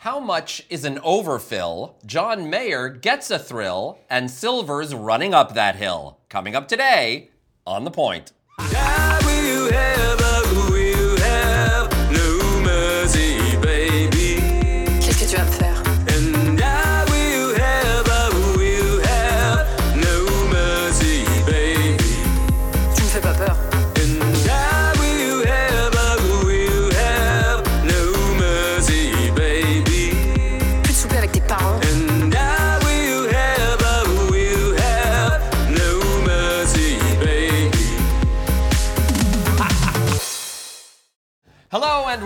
How much is an overfill? John Mayer gets a thrill, and SYLVR's running up that hill. Coming up today on The Point.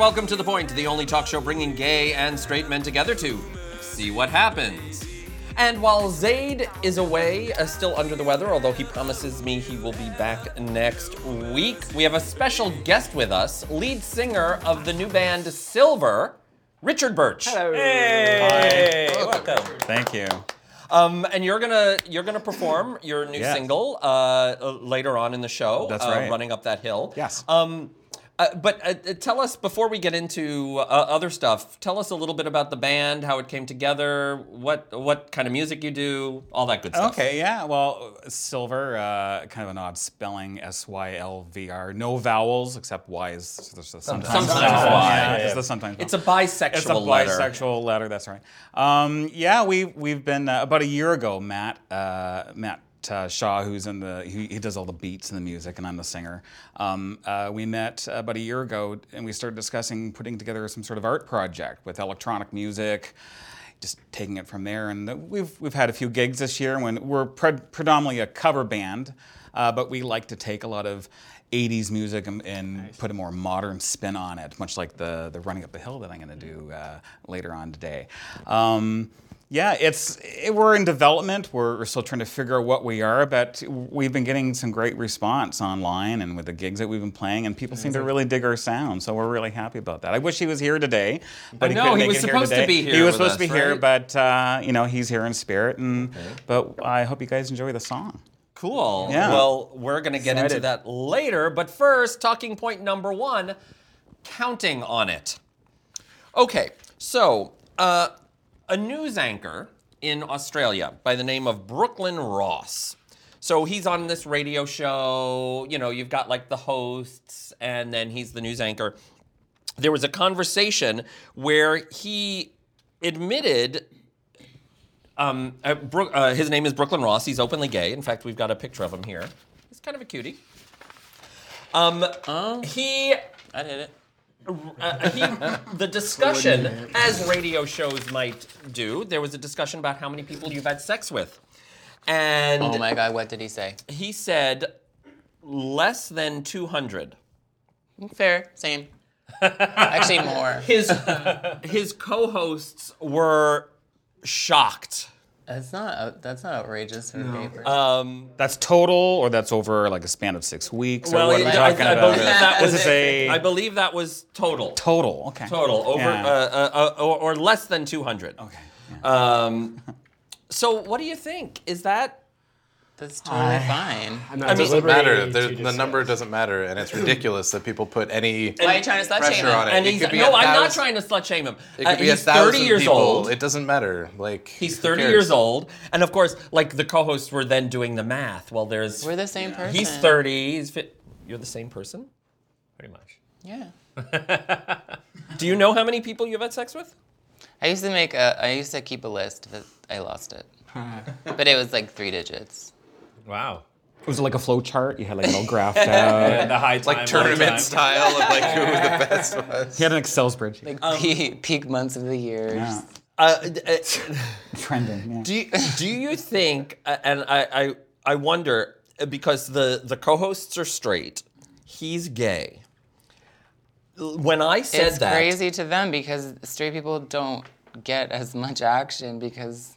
Welcome to The Point, the only talk show bringing gay and straight men together to see what happens. And while Zaid is away, uh, still under the weather, although he promises me he will be back next week, we have a special guest with us, lead singer of the new band SYLVR, Richard Birch. Hello. Hey, welcome. Thank you. Um, and you're gonna you're gonna perform your new Yes. single uh, uh, later on in the show. That's uh, right. Running up that hill. Yes. Um, uh, but uh, uh, tell us before we get into uh, other stuff. Tell us a little bit about the band, how it came together, what what kind of music you do, all that good stuff. Okay, yeah. Well, SYLVR, uh, kind of an odd spelling, S Y L V R. No vowels except Y is there's a sometimes. Sometimes vowel. Y. Yeah, Yeah, it's yeah. the sometimes. It's a bisexual It's a letter. bisexual letter. That's right. Um, yeah, we we've been uh, about a year ago. Matt uh, Matt uh, Shaw, who's in the he, he does all the beats and the music, and I'm the singer. Um, uh, we met about a year ago, and we started discussing putting together some sort of art project with electronic music. Just taking it from there, and uh, we've we've had a few gigs this year. When we're pre- predominantly a cover band, uh, but we like to take a lot of 80s music and, and put a more modern spin on it, much like the the running up the hill that I'm going to do uh, later on today. Um, yeah, it's it, we're in development. We're, we're still trying to figure out what we are, but we've been getting some great response online and with the gigs that we've been playing, and people seem to really dig our sound. So we're really happy about that. I wish he was here today, but he couldn't he was supposed to be here He was supposed to us, be here, but uh, you know he's here in spirit. And but I hope you guys enjoy the song. Cool. Yeah. Well, we're going to get into that later, but first, talking point number one counting on it. Okay, so uh, a news anchor in Australia by the name of Brooklyn Ross. So he's on this radio show, you know, you've got like the hosts, and then he's the news anchor. There was a conversation where he admitted um, uh, Brook, uh, his name is Brooklyn Ross. He's openly gay. In fact, we've got a picture of him here. He's kind of a cutie. Um, he, I did it. Uh, he, the discussion, as radio shows might do, there was a discussion about how many people you've had sex with, and Oh my god, what did he say? he said less than two hundred. Fair, same. Actually, more. His his co-hosts were shocked. That's not out- that's not outrageous for a gay person. Um, That's total, or that's over like a span of six weeks. or well, what are we I, talking I about? believe that was is a I believe that was total. total. Okay. Total over Yeah. uh, uh, uh, or, or less than 200. Okay. yeah. Um, so what do you think? Is that That's totally fine. I'm not I mean- at doesn't matter. the discuss. number doesn't matter, and it's ridiculous that people put any Why are you trying to slut shame pressure him? on it. and it he's could be no, a I'm not trying to slut shame him. It Uh, could be a he's thousand 30 years people. old. It doesn't matter. Like he's 30 cares? years old, and of course, like the co-hosts were then doing the math. Well, there's We're the same person. he's 30. He's fit. You're the same person. Pretty much. Yeah. Do you know how many people you've had sex with? I used to make a. I used to keep a list, but I lost it. but it was like three digits. Wow. Was it like a flow chart? You had like it all graphed out. The high time. Like tournament time. style of like who the best was. He had an Excel spreadsheet. Like peak, peak months of the year. Yeah. Uh, uh, Trending. Yeah. do you, do you think? uh, And I, I I wonder uh, because the the co-hosts are straight, he's gay. When I said It's that, crazy to them because straight people don't get as much action because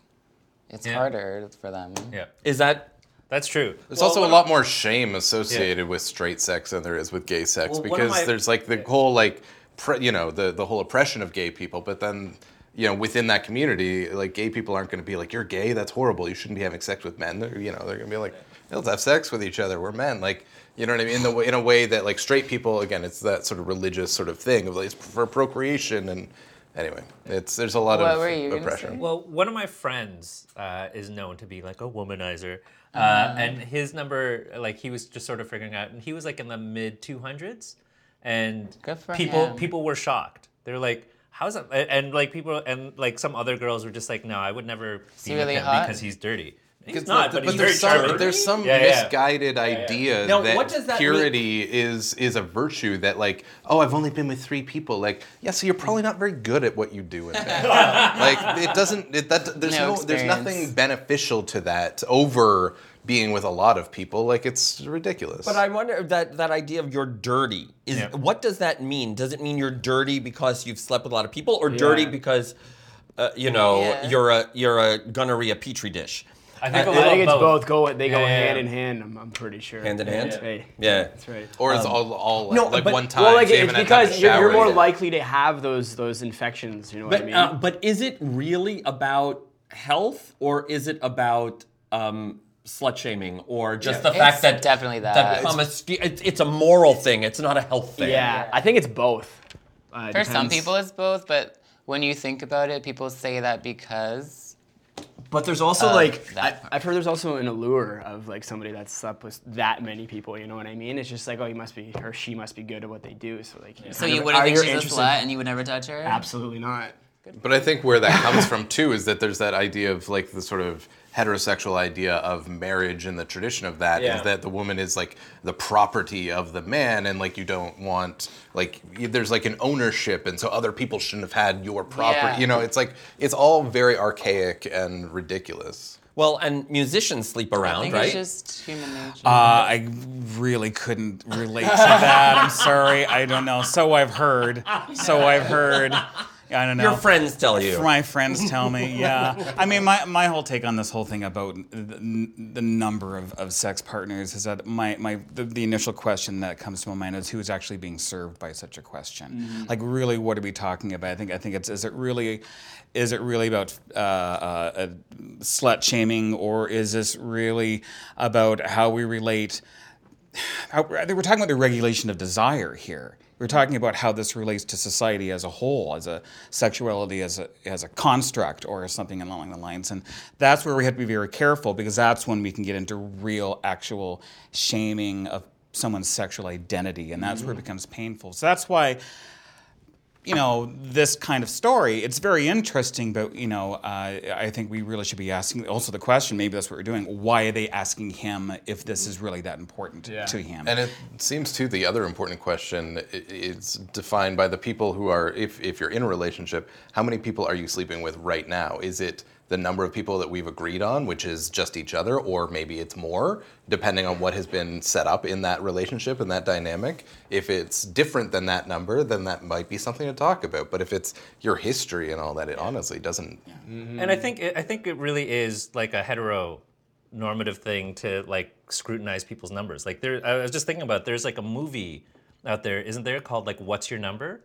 it's Yeah. harder for them. Yeah. is that That's true. There's also a lot more shame associated with straight sex than there is with gay sex Well, because my- there's like the whole like pre, you know the the whole oppression of gay people, but then you know within that community, like gay people aren't going to be like you're gay, that's horrible, you shouldn't be having sex with men. They're, you know they're going to be like let's have sex with each other, we're men, like. You know what I mean? In the way, in a way that like straight people, again, it's that sort of religious sort of thing of like it's for procreation and Anyway, it's there's a lot What of were you gonna oppression. say? Well, one of my friends uh, is known to be like a womanizer, uh, Ah. and his number, like he was just sort of figuring out, and he was like in the mid 200s, and people him. people were shocked. They're like, "How's that?" And, and, like people, and like some other girls were just like, "No, I would never be he with really him hot? because he's dirty." He's not, the- but, he's very there's some, charming. there's some Yeah, yeah. misguided idea Now, that, what does that mean? purity is is a virtue that like oh I've only been with three people like yeah so you're probably not very good at what you do in bed like it doesn't it, that there's No no, there's nothing beneficial to that over being with a lot of people like it's ridiculous But I wonder that that idea of you're dirty is Yeah. what does that mean? Does it mean you're dirty because you've slept with a lot of people, or dirty because uh, you know Yeah. you're a you're a gonorrhea petri dish? I think, a I little think it's both. both. Go they go Yeah, yeah, hand yeah. in hand. I'm, I'm pretty sure. Hand in hand? Right. Yeah. That's right. or it's all all No, like but- one time Well, like it's haven't had time to because you're, you're more yet. likely to have those those infections. You know what I mean? uh, but is it really about health, or is it about um, slut shaming, or just the It's fact that definitely that. that promiscu- it's, it's a moral thing. It's not a health thing. yeah, I think it's both. Uh, For some people, it's both, but when you think about it, people say that because. But there's also Uh, like I, I've heard there's also an allure of like somebody that's slept with that many people. You know what I mean? It's just like oh, you must be or she must be good at what they do. So like, So you wouldn't think she's a slut and you would never touch her? Absolutely not. But I think where that comes from too is that there's that idea of like the sort of heterosexual idea of marriage and the tradition of that is Yeah. that the woman is like the property of the man and like you don't want like there's like an ownership and so other people shouldn't have had your property. Yeah. You know, it's like it's all very archaic and ridiculous. Well, and musicians sleep I around, think right? it's just human nature. Uh, I really couldn't relate to that. I'm sorry. I don't know. So I've heard. So I've heard. I don't know. Your friends tell you. My friends tell me, yeah. I mean, my, my whole take on this whole thing about the, the number of, of sex partners is that my, my the, the initial question that comes to my mind is who's actually being served by such a question? Like, really, what are we talking about? I think I think it's is it really is it really about uh, uh, uh, slut shaming or is this really about how we relate? how, we're talking about the regulation of desire here. We're talking about how this relates to society as a whole, as a sexuality as a as a construct or as something along the lines, and that's where we have to be very careful because that's when we can get into real, actual shaming of someone's sexual identity, and that's where it mm-hmm. becomes painful. So that's why you know, this kind of story, it's very interesting, but, you know, uh, I think we really should be asking also the question, maybe that's what we're doing, why are they asking him if this is really that important to him? And it seems too the other important question is defined by the people who are if if you're in a relationship, how many people are you sleeping with right now? Is it the number of people that we've agreed on, which is just each other, or maybe it's more, depending on what has been set up in that relationship and that dynamic. If it's different than that number, then that might be something to talk about. But if it's your history and all that, it honestly doesn't. And I think I think it really is like a hetero normative thing to like scrutinize people's numbers. Like there, I was just thinking about there's like a movie out there, isn't there, called like What's Your Number?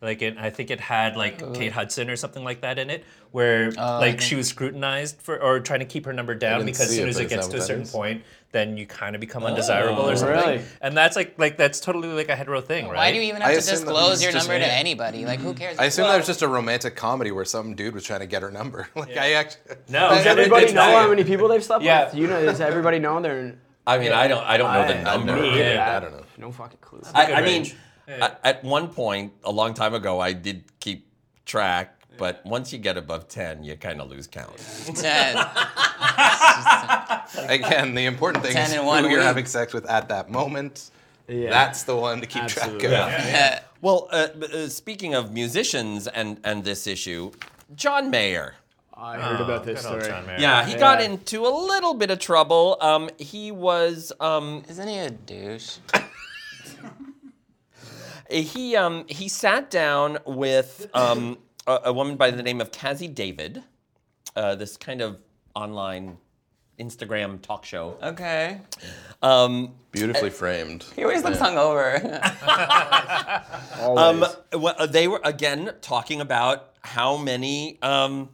Like it, I think it had like uh. Kate Hudson or something like that in it, where uh, like she was scrutinized for or trying to keep her number down because as soon it, as it, it is gets to a certain is? point, then you kind of become undesirable oh, or something. Really? And that's like like that's totally like a hetero thing, right? Why do you even I have to disclose your number to anybody? Like, who cares? I assume Well, that was just a romantic comedy where some dude was trying to get her number. like I actually. No, Does everybody it's know not- how many people they've slept Yeah. with? You know, does everybody know they're I mean, I don't I don't know the number. me, Yeah. I don't know. no fucking clue. I, mean, range. At, at one point, a long time ago, I did keep track, but once you get above 10, you kind of lose count. Ten. Again, the important thing 10 is in who one you're week. having sex with at that moment. Yeah. That's the one to keep Absolutely. track of. Well, uh, uh, speaking of musicians and, and this issue, John Mayer. I heard about this story. John Mayer. Yeah, he got into a little bit of trouble. Um, he was um, Isn't he a douche? he um, he sat down with um, a, a woman by the name of Cazzie David, uh, this kind of online Instagram talk show. Okay. Um, Beautifully framed. He always looks hungover. Always. Um, well, uh, they were again talking about how many um,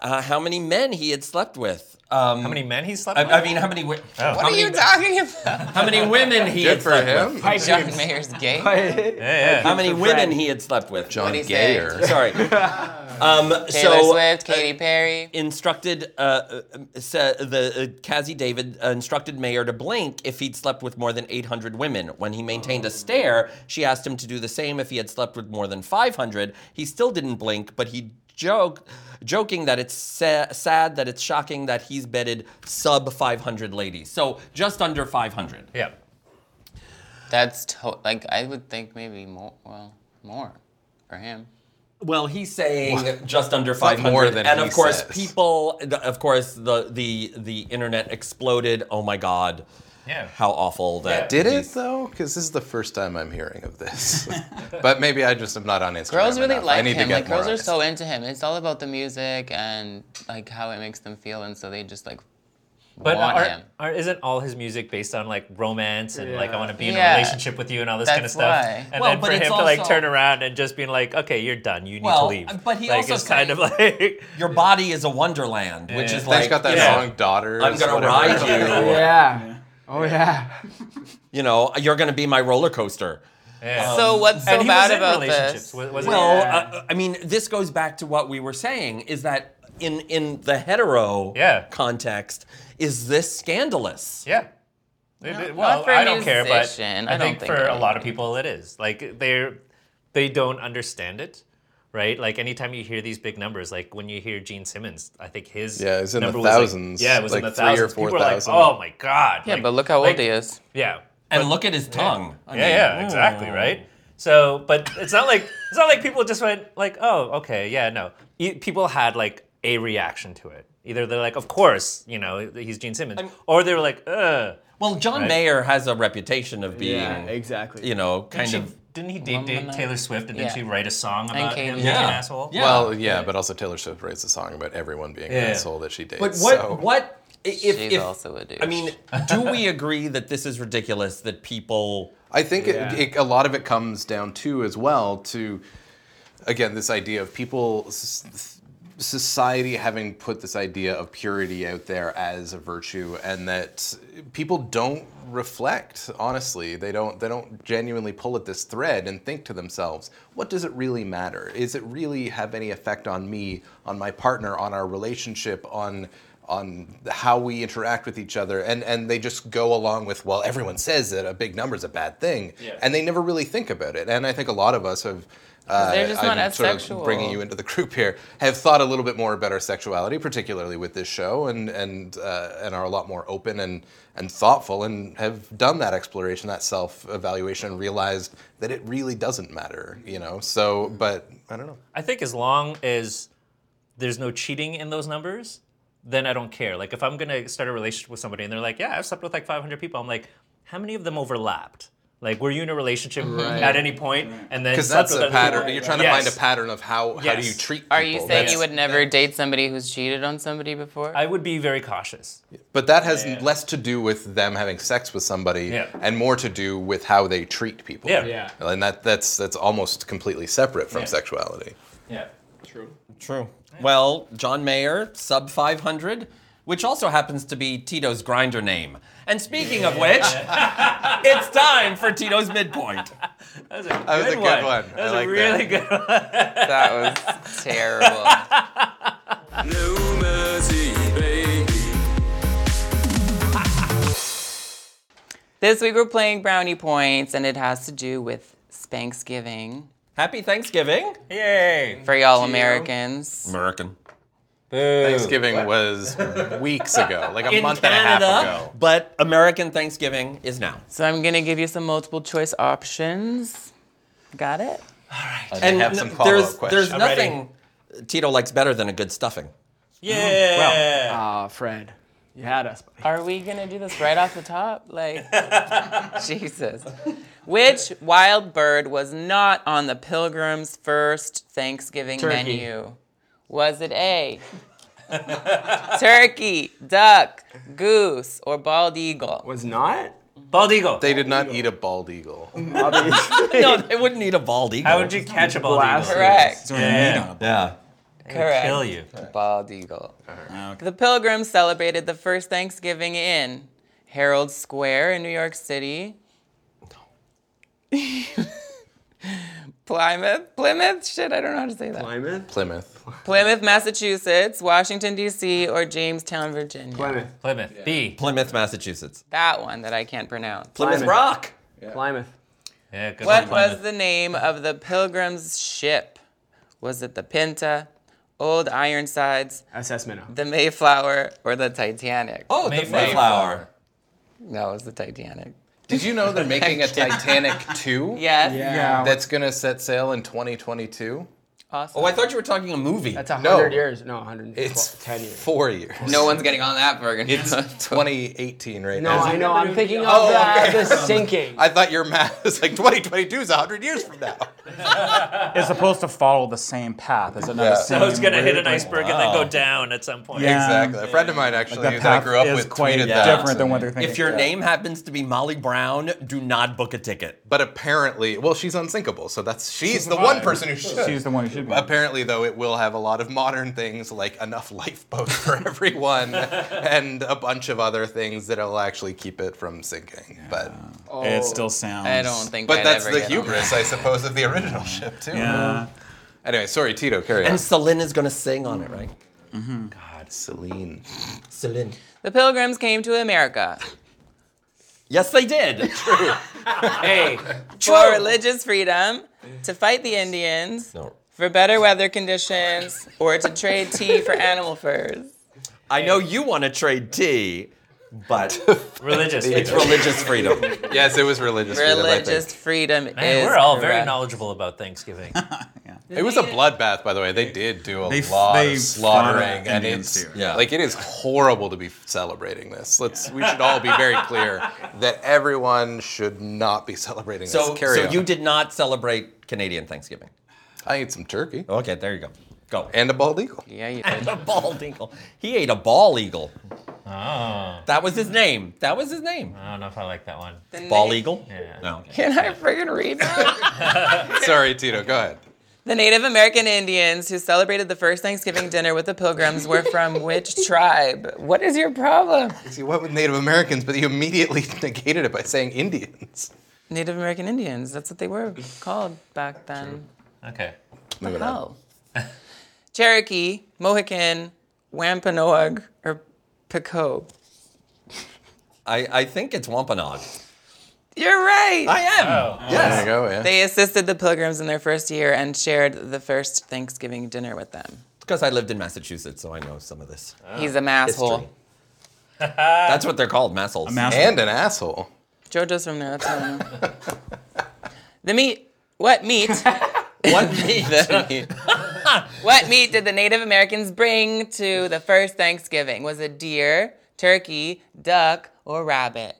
uh, how many men he had slept with How many men he slept I, with? I mean, how many? wi- Oh. What how are many, you talking about? How many women he Good had for slept him. with? John Mayer's gay. yeah, yeah. How many women Fred. he had slept with? John What'd he say? Gayer. Sorry. Um, Taylor so Swift, Katy Perry. instructed uh, uh, the uh, Cazzie David uh, instructed Mayer to blink if he'd slept with more than 800 women. When he maintained a stare, she asked him to do the same if he had slept with more than 500. He still didn't blink, but he joked, joking that it's sa- sad, that it's shocking that he's bedded sub 500 ladies. So just under 500. yeah. That's to- like I would think maybe more. Well, more for him. Well, he's saying just under not 500, more than and he of course, says. people, of course, the the the internet exploded. Oh my God, Yeah. how awful that Did it though? Because this is the first time I'm hearing of this. but maybe I just am not on Instagram. Girls really enough. I like need to him. get Like girls are on so into him. It's all about the music and like how it makes them feel, and so they just like But want are, him. are, isn't all his music based on like romance and like I want to be in Yeah. a relationship with you and all this kind of stuff? why. And Well, then for him it's to like turn around and just being like, okay, you're done. You need Well, to leave. Uh, but he like, also it's kind of like Your body is a wonderland, which is Then like he's got that Yeah. song "Daughter." I'm gonna ride you. Yeah. Oh yeah. You know, you're gonna be my roller coaster. Yeah. So what's so and he bad was in about relationships. this? wa- wasn't Well, he? uh, I mean, this goes back to what we were saying: is that in in the hetero Yeah. context, is this scandalous? Yeah. It- it- well, for a I don't care, but musician. I I, don't think, think for it a lot of people it is. Like they're they don't understand it, right? Like anytime you hear these big numbers, like when you hear Gene Simmons, I think his Yeah, it's in the number was like- thousands, yeah, it was in like the three or thousands. four People were like, "Oh my god!" Yeah, Like- but look how like, old he is. Yeah, And look at his tongue. I yeah, mean, yeah, oh. exactly, right. So, but it's not like it's not like people just went like, "Oh, okay, yeah, no." People had like a reaction to it. Either they're like, "Of course, you know, he's Gene Simmons," or they were like, "Ugh." Well, John Right. Mayer has a reputation of being, Yeah. Exactly. you know, kind she, of. Didn't he date, date Taylor Swift and didn't she write a song about Katy. him being Yeah. an asshole? Yeah. Well, yeah, but also Taylor Swift writes a song about everyone being an asshole that she dates. But what? so- What? If, She's if, also a douche. I mean, do we agree that this is ridiculous? That people. I think Yeah. it, it, a lot of it comes down to as well to, again, this idea of people, s- society having put this idea of purity out there as a virtue, and that people don't reflect. Honestly, they don't. They don't genuinely pull at this thread and think to themselves, "What does it really matter? Is it really have any effect on me, on my partner, on our relationship, on?" on how we interact with each other and and they just go along with well everyone says that a big number is a bad thing and they never really think about it and i think a lot of us have uh, they're just not I'm as sort sexual. of bringing you into the group here have thought a little bit more about our sexuality particularly with this show and and uh, and are a lot more open and and thoughtful and have done that exploration that self evaluation and realized that it really doesn't matter you know so but i don't know I think as long as there's no cheating in those numbers, then I don't care. Like if I'm gonna start a relationship with somebody and they're like, "Yeah, I've slept with like 500 people," I'm like, "How many of them overlapped?" Like, were you in a relationship uh-huh. at any point and then because that's a pattern people? you're trying to Yes. find a pattern of how how do you treat people Are you saying That's- you would never date somebody who's cheated on somebody before? I would be very cautious. But that has less to do with them having sex with somebody Yeah. and more to do with how they treat people. Yeah. Yeah. And that that's that's almost completely separate from Yeah. sexuality. Yeah. True. True. Well, John Mayer, sub 500, which also happens to be Tito's Grindr name. And speaking of which, it's time for Tito's midpoint. That was a That was a good good one. one. That I was like a really that. good one. that was terrible. No mercy, baby. This week we're playing Brownie Points, and it has to do with Spanksgiving Happy Thanksgiving, Yay. for y'all Americans. American. Thanksgiving was weeks ago, like a In month Canada, and a half ago. but American Thanksgiving is now. So I'm gonna give you some multiple choice options. Got it? Alright. I and have some n- follow-up there's, questions. there's I'm ready. nothing Tito likes better than a good stuffing. Yeah. Ah, Fred, you had us. buddy. Are we gonna do this right off the top? Like, Jesus. Which wild bird was not on the Pilgrim's first Thanksgiving Turkey. menu? Was it A? Turkey, duck, goose, or bald eagle? Was not. Bald eagle. They did not eat a bald eagle. Obviously. no, they wouldn't eat a bald eagle. How would you catch a bald eagle? Correct. Is there any meat on it? Yeah. Correct. Kill you. Bald eagle. Okay. The Pilgrims celebrated the first Thanksgiving in Herald Square in New York City. Plymouth, Plymouth, shit, I don't know how to say that. Plymouth. Plymouth. Plymouth, Massachusetts, Washington D.C., or Jamestown, Virginia. Plymouth. Plymouth. B. Plymouth, Massachusetts. That one that I can't pronounce. Plymouth Plymouth. Rock. Plymouth. Yeah, good What one, was the name of the Pilgrims' ship? Was it the Pinta, Old Ironsides, SS Minnow. the Mayflower, or the Titanic? Oh, Mayflower. the Mayflower. No, it was the Titanic. Did you know they're making a Titanic 2? Yes. Yeah. That's gonna set sail in 2022. Awesome. Oh, I thought you were talking a movie. That's a No. hundred years. No, 110 It's years. four years. no one's getting on that burger. It's 2018 right No, now. I know. I'm thinking oh, of Oh, the, okay. the sinking. I thought your math was like 2022 is 100 years from now. It's supposed to follow the same path. Is it not Yeah. the So same? It's gonna hit an route? iceberg and then go oh. down at some point. Yeah. Exactly. A friend of mine actually, The who that I grew up is with, quite tweeted Yeah. that. different than what they're thinking. If your name happens to be Molly Brown, do not book a ticket. But apparently, well, she's unsinkable, so that's she's the one person who should. She's the one who should be. Apparently, though, it will have a lot of modern things like enough lifeboats for everyone and a bunch of other things that'll actually keep it from sinking. But It still sounds. I don't think. but I'd that's ever the get hubris, I suppose, of the original ship too. Yeah. Anyway, sorry, Tito, carry on. And Celine is going to sing on it, right? Mm-hmm. God, Celine. Celine. The Pilgrims came to America Yes, they did. True. hey, for religious freedom, to fight the Indians, No. For better weather conditions, or to trade tea for animal furs. I know you want to trade tea, but religious. it's freedom. religious freedom. Yes, it was religious. freedom, I. Religious freedom Man, is. we're all very knowledgeable about Thanksgiving. It was a bloodbath, by the way. They did do a They- lot they of slaughtering, and Indians it's too. Yeah. like it is horrible to be celebrating this. Let's we should all be very clear that everyone should not be celebrating So, this. Carry so on. you did not celebrate Canadian Thanksgiving. I ate some turkey Okay, there you go. Go. and a bald eagle. Yeah, you did. a bald eagle. He ate a ball eagle. Oh, That was his name. That was his name. I don't know if I like that one. The Ball na- eagle. Yeah. No. okay. Can I friggin' read that? Sorry, Tito. Go ahead. The Native American Indians who celebrated the first Thanksgiving dinner with the Pilgrims were from which tribe? What is your problem? See, what with Native Americans, but you immediately negated it by saying Indians. Native American Indians. That's what they were called back then. Okay. Moving on. Oh. Cherokee, Mohican, Wampanoag, or Pequot. I, I think it's Wampanoag. You're right. I am. Oh. There Yes. you go. Yeah. They assisted the Pilgrims in their first year and shared the first Thanksgiving dinner with them. Because I lived in Massachusetts, so I know some of this. Oh. He's a masshole. History. That's what they're called, massholes. A mouse- and an asshole. JoJo's from there. That's how I know. the meat. What meat? what meat? The meat. what meat did the Native Americans bring to the first Thanksgiving? Was it deer, turkey, duck, or rabbit?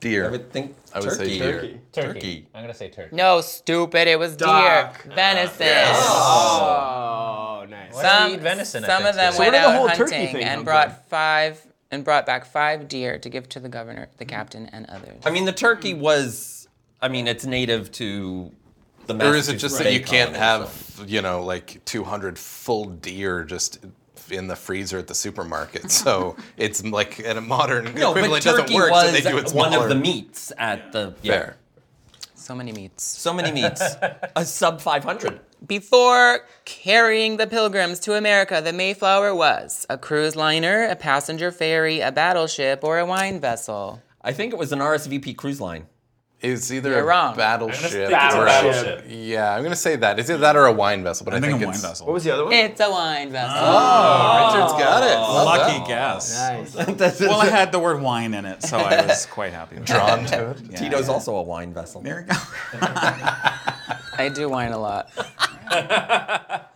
Deer. I would think I would say turkey. deer. Turkey. Turkey. Turkey. I'm gonna say turkey. No, stupid. It was Duck. deer. Venison. Oh, nice. Why do Some, we eat venison at some of them Thanksgiving? went where did the out turkey hunting thing and come brought from? five and brought back five deer to give to the governor, the captain, and others. I mean, the turkey was, I mean, it's native to the Or is it just that you can't have, you know, like 200 full deer just in the freezer at the supermarket? So it's like at a modern No, but equivalent doesn't turkey work, was so they do it one of the meats at the yeah. Fair. So many meats. So many meats. a sub 500. Before carrying the pilgrims to America, the Mayflower was a cruise liner, a passenger ferry, a battleship, or a wine vessel. I think it was an RSVP cruise line. It's either You're a wrong. battleship think it's a or a, battleship. yeah, I'm gonna say that. It's either that or a wine vessel, but I, I think a wine it's vessel. What was the other one? It's a wine vessel. Oh, oh Richard's got it. Love Lucky that. guess. Nice. Well, I had the word wine in it, so I was quite happy. With Drawn to it. Yeah, Tito's yeah. also a wine vessel. There you go. I do wine a lot.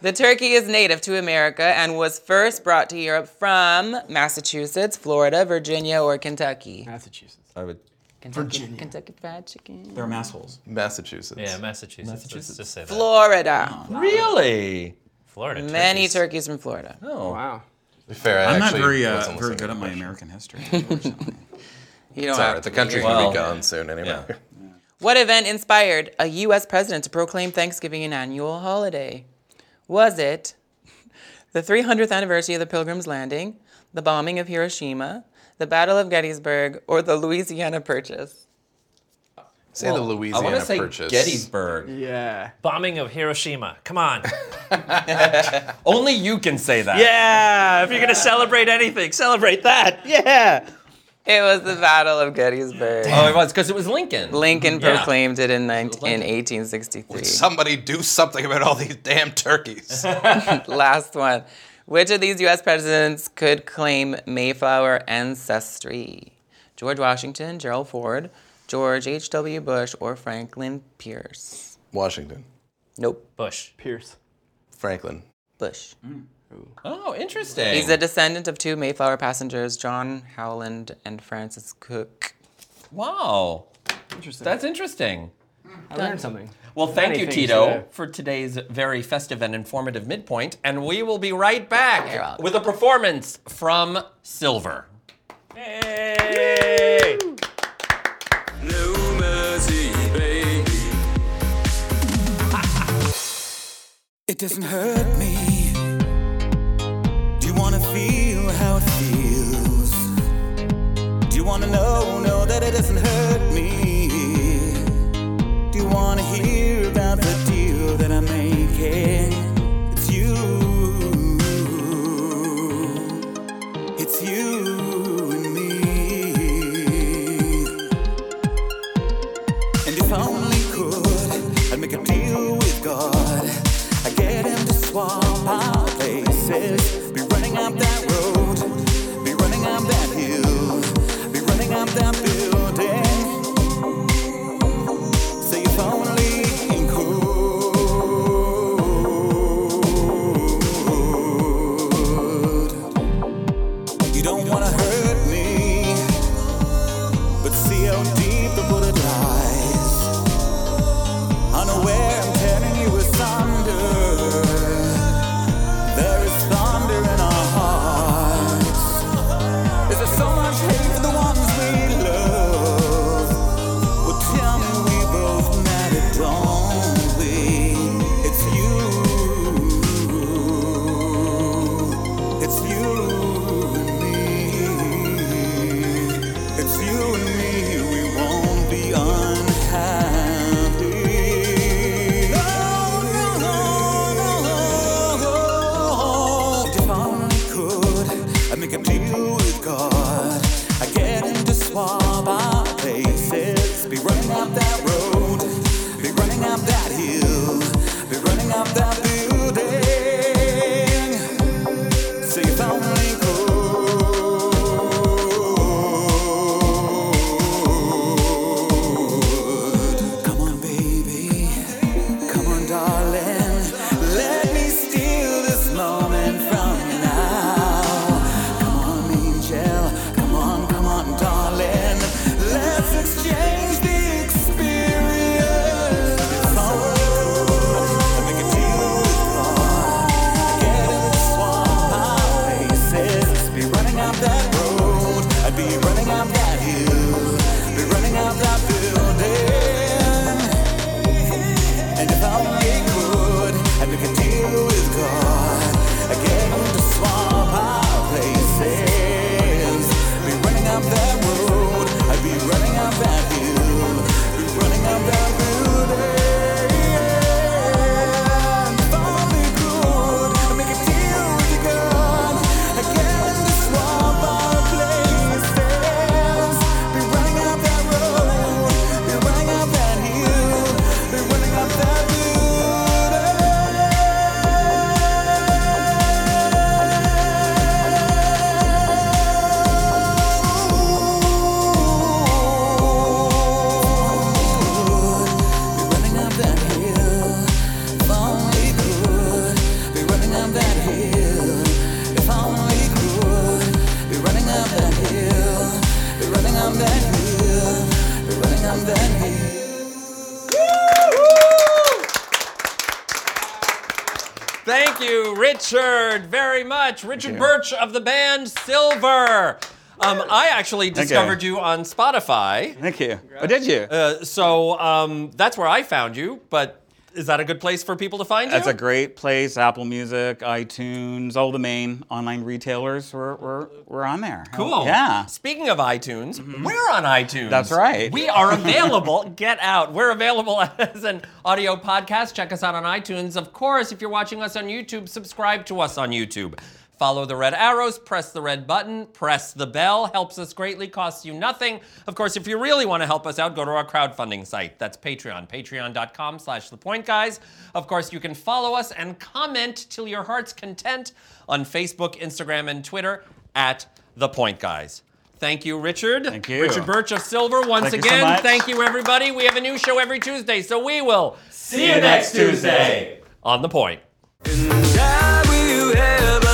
the turkey is native to America and was first brought to Europe from Massachusetts, Florida, Virginia, or Kentucky. Massachusetts. I would. Kentucky, Kentucky Fried Chicken. They're massholes. Massachusetts. Yeah, Massachusetts. Massachusetts. Let's just say that. Florida. Really? Florida. Many turkeys. turkeys from Florida. Oh. Wow. To be fair, I I'm not actually very uh, wasn't very listening good at my. American history. unfortunately. You don't It's have alright. The to country's be- gonna Well, be gone soon anyway. yeah. What event inspired a U.S. president to proclaim Thanksgiving an annual holiday? Was it the 300th anniversary of the Pilgrim's Landing, the bombing of Hiroshima, the Battle of Gettysburg, or the Louisiana Purchase? Say the I Louisiana want to say Purchase. Gettysburg. Yeah. Bombing of Hiroshima. Come on. Only you can say that. yeah, if you're gonna celebrate anything, celebrate that. Yeah. It was the Battle of Gettysburg. Oh, it was because it was Lincoln. Lincoln Yeah. proclaimed it in, 19, in 1863. Somebody do something about all these damn turkeys. Last one. Which of these U.S. presidents could claim Mayflower ancestry? George Washington, Gerald Ford, George H.W. Bush, or Franklin Pierce? Washington, Nope, Bush. Pierce. Franklin. Bush. Mm. Oh, interesting. He's a descendant of two Mayflower passengers, John Howland and Francis Cook. wow. Interesting. That's interesting. I learned something. Well, thank Many you, things Tito, today. for today's very festive and informative midpoint. And we will be right back with a performance from SYLVR. Hey. No mercy, baby. It doesn't hurt me. Do you wanna feel how it feels? Do you wanna know, know that it doesn't hurt me? Wanna hear very much. Richard Birch of the band SYLVR. Um, I actually discovered you on Spotify. Thank you. Oh, did you? Uh, so um, that's where I found you, but Is that a good place for people to find you? That's a great place. Apple Music, iTunes, all the main online retailers. We're, we're, we're on there. Cool. Yeah. Speaking of iTunes, mm-hmm. we're on iTunes. That's right. We are available. Get out. We're available as an audio podcast. Check us out on iTunes. Of course, if you're watching us on YouTube, subscribe to us on YouTube. Follow the red arrows, press the red button, press the bell. Helps us greatly, costs you nothing. Of course, if you really want to help us out, go to our crowdfunding site. That's Patreon, patreon.com slash the point guys. Of course, you can follow us and comment till your heart's content on Facebook, Instagram, and Twitter at the point guys. Thank you, Richard. Thank you. Richard Birch of SYLVR, once Thank you so again. thank you, everybody. We have a new show every Tuesday, so we will see you next Tuesday on The Point. I will have